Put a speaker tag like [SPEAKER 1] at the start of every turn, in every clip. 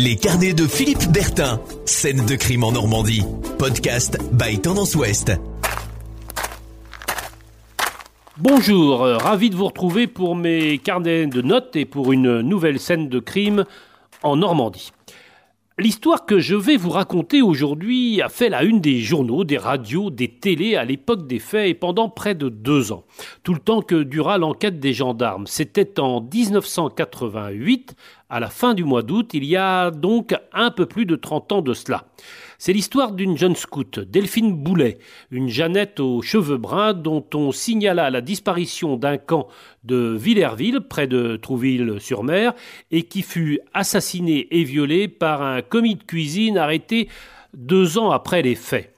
[SPEAKER 1] Les carnets de Philippe Bertin. Scène de crime en Normandie. Podcast by Tendance Ouest.
[SPEAKER 2] Bonjour, euh, ravi de vous retrouver pour mes carnets de notes et pour une nouvelle scène de crime en Normandie. L'histoire que je vais vous raconter aujourd'hui a fait la une des journaux, des radios, des télés à l'époque des faits et pendant près de deux ans, tout le temps que dura l'enquête des gendarmes. C'était en 1988, à la fin du mois d'août, il y a donc un peu plus de 30 ans de cela. C'est l'histoire d'une jeune scout, Delphine Boulet, une Jeannette aux cheveux bruns dont on signala la disparition d'un camp de Villerville, près de Trouville-sur-Mer, et qui fut assassinée et violée par un commis de cuisine arrêté deux ans après les faits.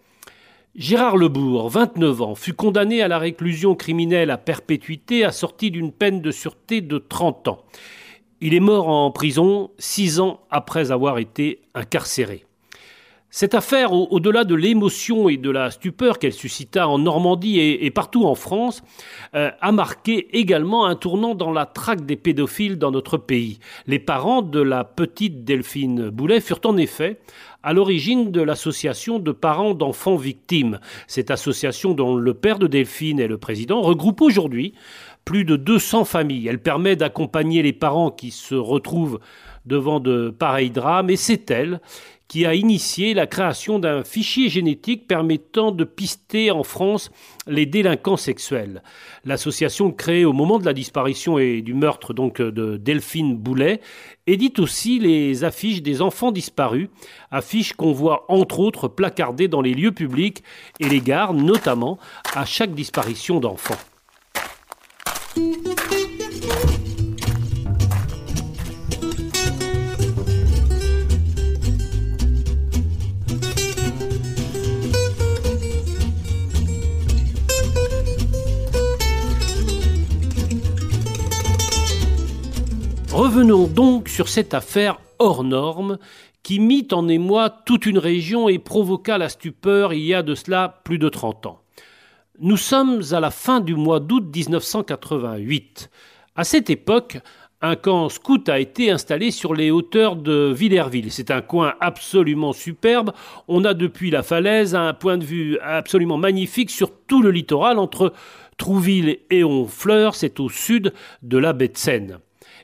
[SPEAKER 2] Gérard Lebourg, 29 ans, fut condamné à la réclusion criminelle à perpétuité assortie d'une peine de sûreté de 30 ans. Il est mort en prison six ans après avoir été incarcéré. Cette affaire, au-delà de l'émotion et de la stupeur qu'elle suscita en Normandie et, partout en France, euh, a marqué également un tournant dans la traque des pédophiles dans notre pays. Les parents de la petite Delphine Boulet furent en effet à l'origine de l'association de parents d'enfants victimes. Cette association dont le père de Delphine est le président regroupe aujourd'hui plus de 200 familles. Elle permet d'accompagner les parents qui se retrouvent devant de pareils drames et c'est elle qui a initié la création d'un fichier génétique permettant de pister en France les délinquants sexuels. L'association créée au moment de la disparition et du meurtre donc de Delphine Boulet édite aussi les affiches des enfants disparus, affiches qu'on voit entre autres placardées dans les lieux publics et les gares notamment à chaque disparition d'enfants. Revenons donc sur cette affaire hors norme qui mit en émoi toute une région et provoqua la stupeur il y a de cela plus de 30 ans. Nous sommes à la fin du mois d'août 1988. À cette époque, un camp scout a été installé sur les hauteurs de Villerville. C'est un coin absolument superbe. On a depuis la falaise un point de vue absolument magnifique sur tout le littoral entre Trouville et Honfleur. C'est au sud de la baie de Seine.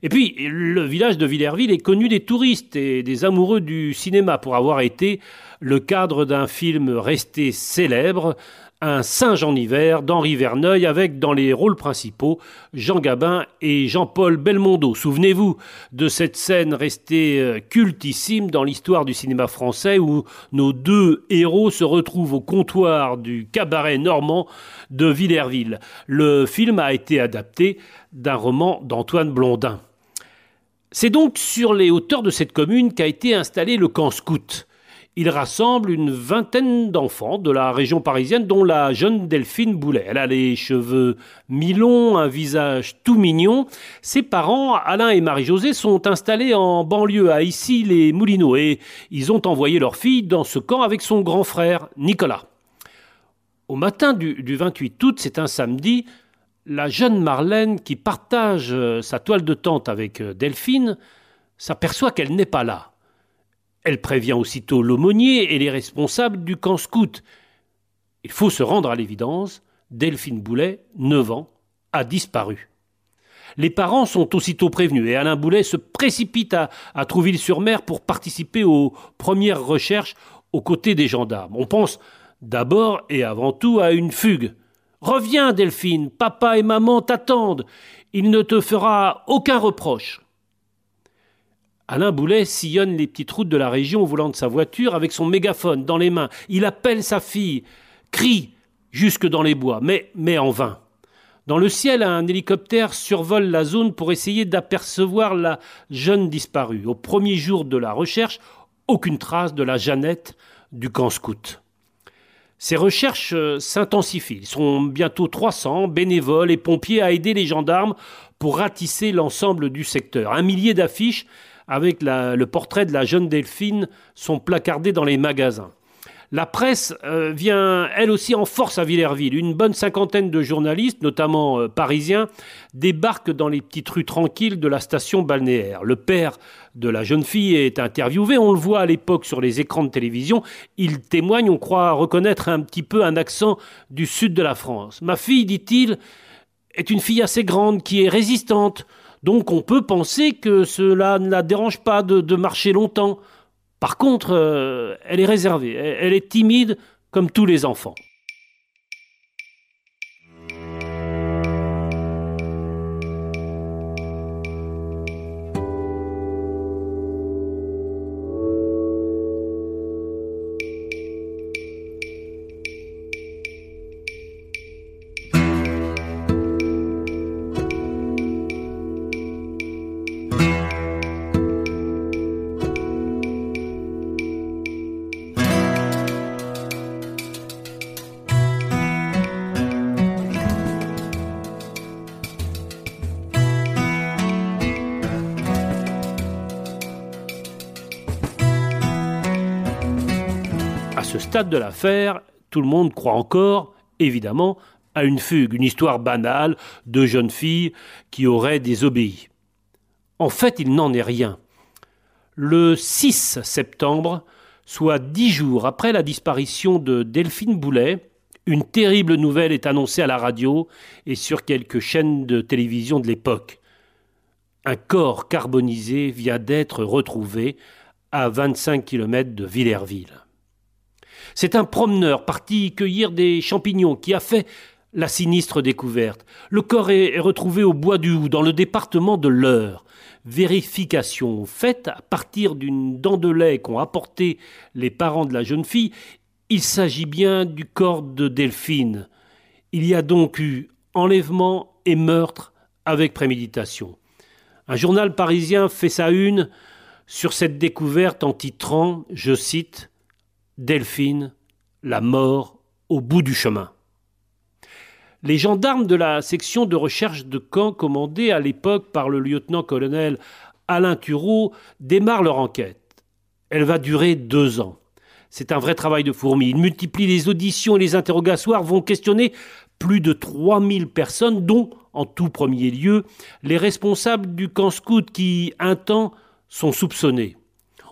[SPEAKER 2] Et puis, le village de Villerville est connu des touristes et des amoureux du cinéma pour avoir été le cadre d'un film resté célèbre, un singe en hiver d'Henri Verneuil avec dans les rôles principaux Jean Gabin et Jean-Paul Belmondo. Souvenez-vous de cette scène restée euh, cultissime dans l'histoire du cinéma français où nos deux héros se retrouvent au comptoir du cabaret normand de Villerville. Le film a été adapté d'un roman d'Antoine Blondin. C'est donc sur les hauteurs de cette commune qu'a été installé le camp scout. Il rassemble une vingtaine d'enfants de la région parisienne, dont la jeune Delphine Boulet. Elle a les cheveux mi-longs, un visage tout mignon. Ses parents, Alain et Marie-Josée, sont installés en banlieue à Issy-les-Moulineaux et ils ont envoyé leur fille dans ce camp avec son grand frère, Nicolas. Au matin du, du 28 août, c'est un samedi, la jeune Marlène, qui partage euh, sa toile de tente avec euh, Delphine, s'aperçoit qu'elle n'est pas là. Elle prévient aussitôt l'aumônier et les responsables du camp scout. Il faut se rendre à l'évidence, Delphine Boulet, 9 ans, a disparu. Les parents sont aussitôt prévenus et Alain Boulet se précipite à, à Trouville-sur-Mer pour participer aux premières recherches aux côtés des gendarmes. On pense d'abord et avant tout à une fugue. Reviens, Delphine, papa et maman t'attendent. Il ne te fera aucun reproche. Alain Boulet sillonne les petites routes de la région au volant de sa voiture avec son mégaphone dans les mains. Il appelle sa fille, crie jusque dans les bois, mais, mais en vain. Dans le ciel, un hélicoptère survole la zone pour essayer d'apercevoir la jeune disparue. Au premier jour de la recherche, aucune trace de la Jeannette du camp scout. Ces recherches euh, s'intensifient. Ils sont bientôt 300 bénévoles et pompiers à aider les gendarmes pour ratisser l'ensemble du secteur. Un millier d'affiches avec le portrait de la jeune Delphine sont placardés dans les magasins. La presse euh, vient elle aussi en force à Villerville. Une bonne cinquantaine de journalistes, notamment euh, parisiens, débarquent dans les petites rues tranquilles de la station balnéaire. Le père de la jeune fille est interviewé, on le voit à l'époque sur les écrans de télévision. Il témoigne, on croit reconnaître un petit peu un accent du sud de la France. Ma fille, dit-il, est une fille assez grande qui est résistante. Donc on peut penser que cela ne la dérange pas de marcher longtemps. Par contre, euh, elle est réservée, elle est timide comme tous les enfants. Stade de l'affaire, tout le monde croit encore, évidemment, à une fugue, une histoire banale de jeunes filles qui auraient désobéi. En fait, il n'en est rien. Le 6 septembre, soit dix jours après la disparition de Delphine Boulet, une terrible nouvelle est annoncée à la radio et sur quelques chaînes de télévision de l'époque. Un corps carbonisé vient d'être retrouvé à 25 km de Villerville. C'est un promeneur parti cueillir des champignons qui a fait la sinistre découverte. Le corps est retrouvé au bois du Hou, dans le département de l'Eure. Vérification faite à partir d'une dent de lait qu'ont apporté les parents de la jeune fille. Il s'agit bien du corps de Delphine. Il y a donc eu enlèvement et meurtre avec préméditation. Un journal parisien fait sa une sur cette découverte en titrant, je cite, Delphine, la mort au bout du chemin. Les gendarmes de la section de recherche de Caen, commandés à l'époque par le lieutenant-colonel Alain Thureau, démarrent leur enquête. Elle va durer deux ans. C'est un vrai travail de fourmi. Ils multiplient les auditions et les interrogatoires, vont questionner plus de 3000 personnes, dont, en tout premier lieu, les responsables du camp scout qui, un temps, sont soupçonnés.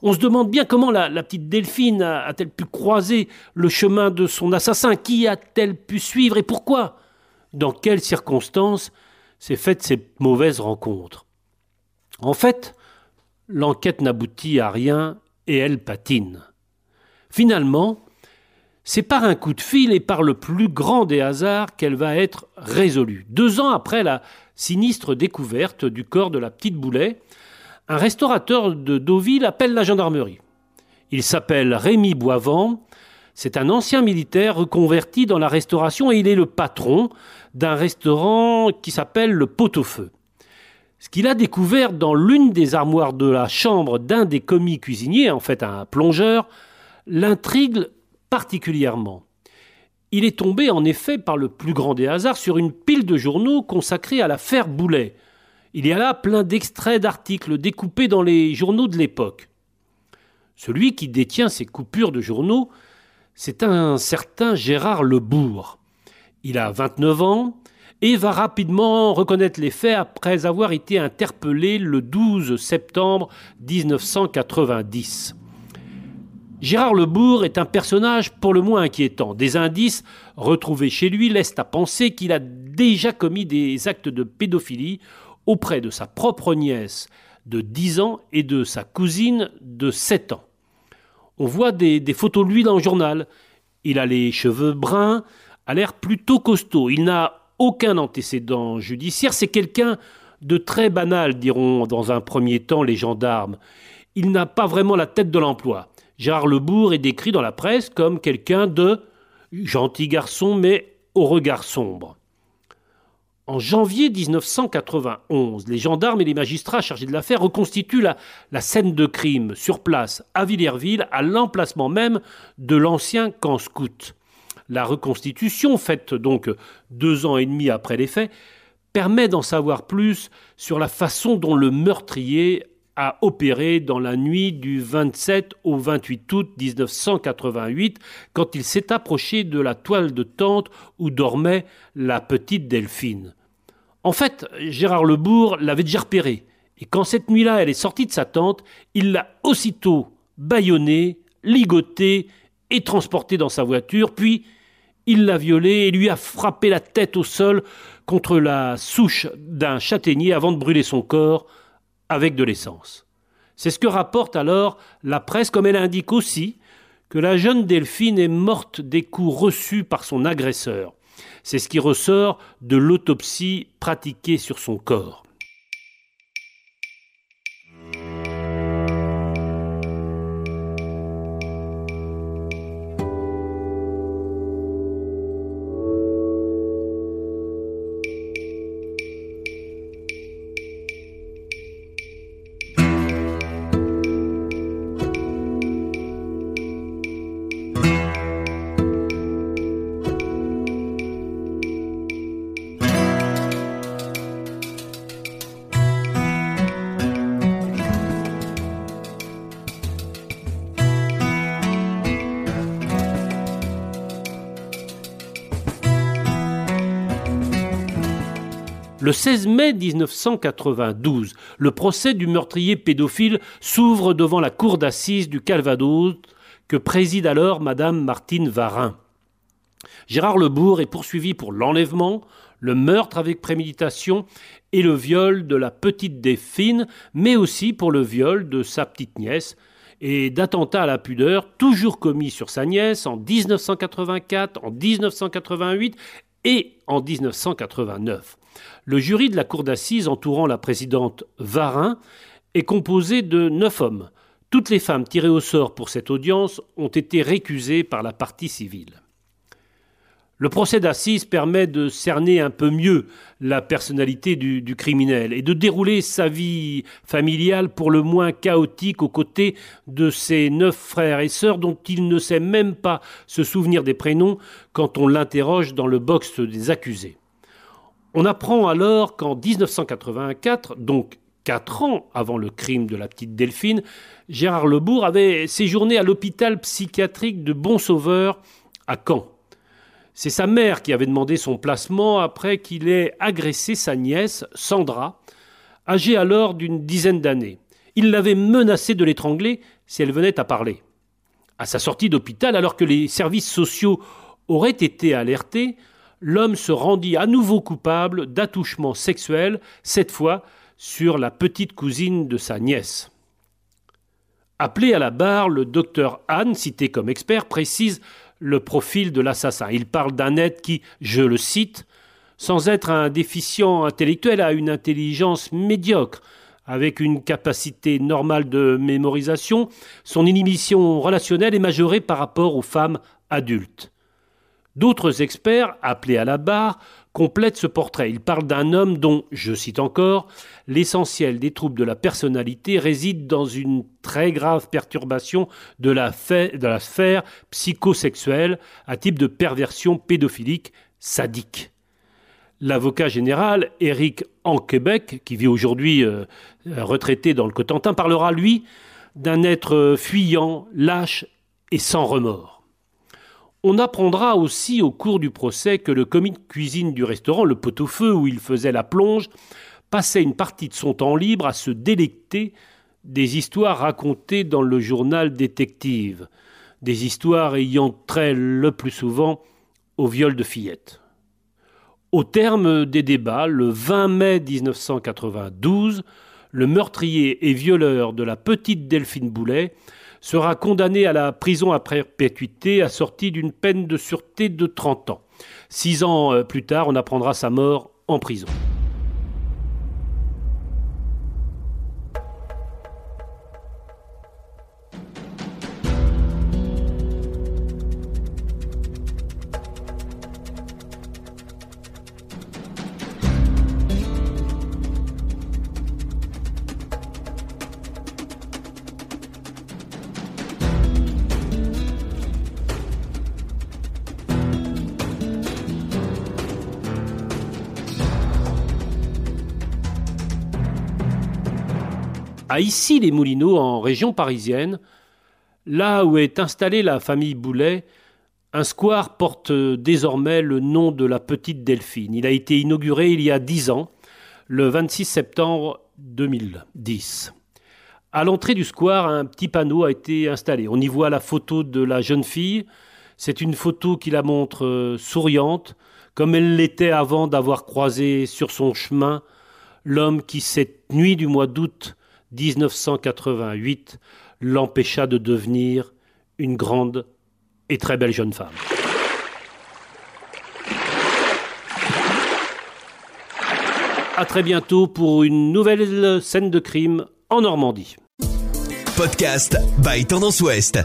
[SPEAKER 2] On se demande bien comment la, petite Delphine a-t-elle pu croiser le chemin de son assassin Qui a-t-elle pu suivre et pourquoi? Dans quelles circonstances s'est faite cette mauvaise rencontre? En fait, l'enquête n'aboutit à rien et elle patine. Finalement, c'est par un coup de fil et par le plus grand des hasards qu'elle va être résolue. Deux ans après la sinistre découverte du corps de la petite Boulet, un restaurateur de Deauville appelle la gendarmerie. Il s'appelle Rémi Boivant. C'est un ancien militaire reconverti dans la restauration et il est le patron d'un restaurant qui s'appelle le Pot-au-Feu. Ce qu'il a découvert dans l'une des armoires de la chambre d'un des commis cuisiniers, en fait un plongeur, l'intrigue particulièrement. Il est tombé en effet par le plus grand des hasards sur une pile de journaux consacrés à l'affaire Boulet, il y a là plein d'extraits d'articles découpés dans les journaux de l'époque. Celui qui détient ces coupures de journaux, c'est un certain Gérard Lebourg. Il a 29 ans et va rapidement reconnaître les faits après avoir été interpellé le 12 septembre 1990. Gérard Lebourg est un personnage pour le moins inquiétant. Des indices retrouvés chez lui laissent à penser qu'il a déjà commis des actes de pédophilie auprès de sa propre nièce de 10 ans et de sa cousine de 7 ans. On voit des, photos de lui dans le journal. Il a les cheveux bruns, a l'air plutôt costaud. Il n'a aucun antécédent judiciaire. C'est quelqu'un de très banal, diront dans un premier temps les gendarmes. Il n'a pas vraiment la tête de l'emploi. Gérard Lebourg est décrit dans la presse comme quelqu'un de gentil garçon mais au regard sombre. En janvier 1991, les gendarmes et les magistrats chargés de l'affaire reconstituent la, scène de crime sur place à Villerville, à l'emplacement même de l'ancien camp scout. La reconstitution, faite donc deux ans et demi après les faits, permet d'en savoir plus sur la façon dont le meurtrier a opéré dans la nuit du 27 au 28 août 1988 quand il s'est approché de la toile de tente où dormait la petite Delphine. En fait, Gérard Lebourg l'avait déjà repérée, et quand cette nuit-là elle est sortie de sa tente, il l'a aussitôt bâillonnée, ligotée et transportée dans sa voiture, puis il l'a violée et lui a frappé la tête au sol contre la souche d'un châtaignier avant de brûler son corps avec de l'essence. C'est ce que rapporte alors la presse, comme elle indique aussi que la jeune Delphine est morte des coups reçus par son agresseur. C'est ce qui ressort de l'autopsie pratiquée sur son corps. Le 16 mai 1992, le procès du meurtrier pédophile s'ouvre devant la cour d'assises du Calvados que préside alors Madame Martine Varin. Gérard Lebourg est poursuivi pour l'enlèvement, le meurtre avec préméditation et le viol de la petite Delphine, mais aussi pour le viol de sa petite nièce et d'attentats à la pudeur toujours commis sur sa nièce en 1984, en 1988 et en 1989. Le jury de la cour d'assises entourant la présidente Varin est composé de neuf hommes. Toutes les femmes tirées au sort pour cette audience ont été récusées par la partie civile. Le procès d'assises permet de cerner un peu mieux la personnalité du, criminel et de dérouler sa vie familiale pour le moins chaotique aux côtés de ses neuf frères et sœurs dont il ne sait même pas se souvenir des prénoms quand on l'interroge dans le box des accusés. On apprend alors qu'en 1984, donc quatre ans avant le crime de la petite Delphine, Gérard Lebourg avait séjourné à l'hôpital psychiatrique de Bon-Sauveur à Caen. C'est sa mère qui avait demandé son placement après qu'il ait agressé sa nièce, Sandra, âgée alors d'une dizaine d'années. Il l'avait menacé de l'étrangler si elle venait à parler. À sa sortie d'hôpital, alors que les services sociaux auraient été alertés, l'homme se rendit à nouveau coupable d'attouchement sexuel, cette fois sur la petite cousine de sa nièce. Appelé à la barre, le docteur Anne, cité comme expert, précise le profil de l'assassin. Il parle d'un être qui, je le cite, sans être un déficient intellectuel, a une intelligence médiocre, avec une capacité normale de mémorisation, son inhibition relationnelle est majorée par rapport aux femmes adultes. D'autres experts, appelés à la barre, complètent ce portrait. Ils parlent d'un homme dont, je cite encore, l'essentiel des troubles de la personnalité réside dans une très grave perturbation de la, sphère psychosexuelle, à type de perversion pédophilique sadique. L'avocat général Éric Anquebec, qui vit aujourd'hui euh, retraité dans le Cotentin, parlera, lui, d'un être fuyant, lâche et sans remords. On apprendra aussi au cours du procès que le commis de cuisine du restaurant, le pot-au-feu où il faisait la plonge, passait une partie de son temps libre à se délecter des histoires racontées dans le journal détective, des histoires ayant trait le plus souvent au viol de fillettes. Au terme des débats, le 20 mai 1992, le meurtrier et violeur de la petite Delphine Boulet sera condamné à la prison à perpétuité assortie d'une peine de sûreté de 30 ans. Six ans euh, plus tard, on apprendra sa mort en prison. À Issy-les-Moulineaux, en région parisienne, là où est installée la famille Boulet, un square porte désormais le nom de la petite Delphine. Il a été inauguré il y a dix ans, le 26 septembre 2010. À l'entrée du square, un petit panneau a été installé. On y voit la photo de la jeune fille. C'est une photo qui la montre euh, souriante, comme elle l'était avant d'avoir croisé sur son chemin l'homme qui, cette nuit du mois d'août 1988, l'empêcha de devenir une grande et très belle jeune femme. À très bientôt pour une nouvelle scène de crime en Normandie.
[SPEAKER 1] Podcast by Tendance Ouest.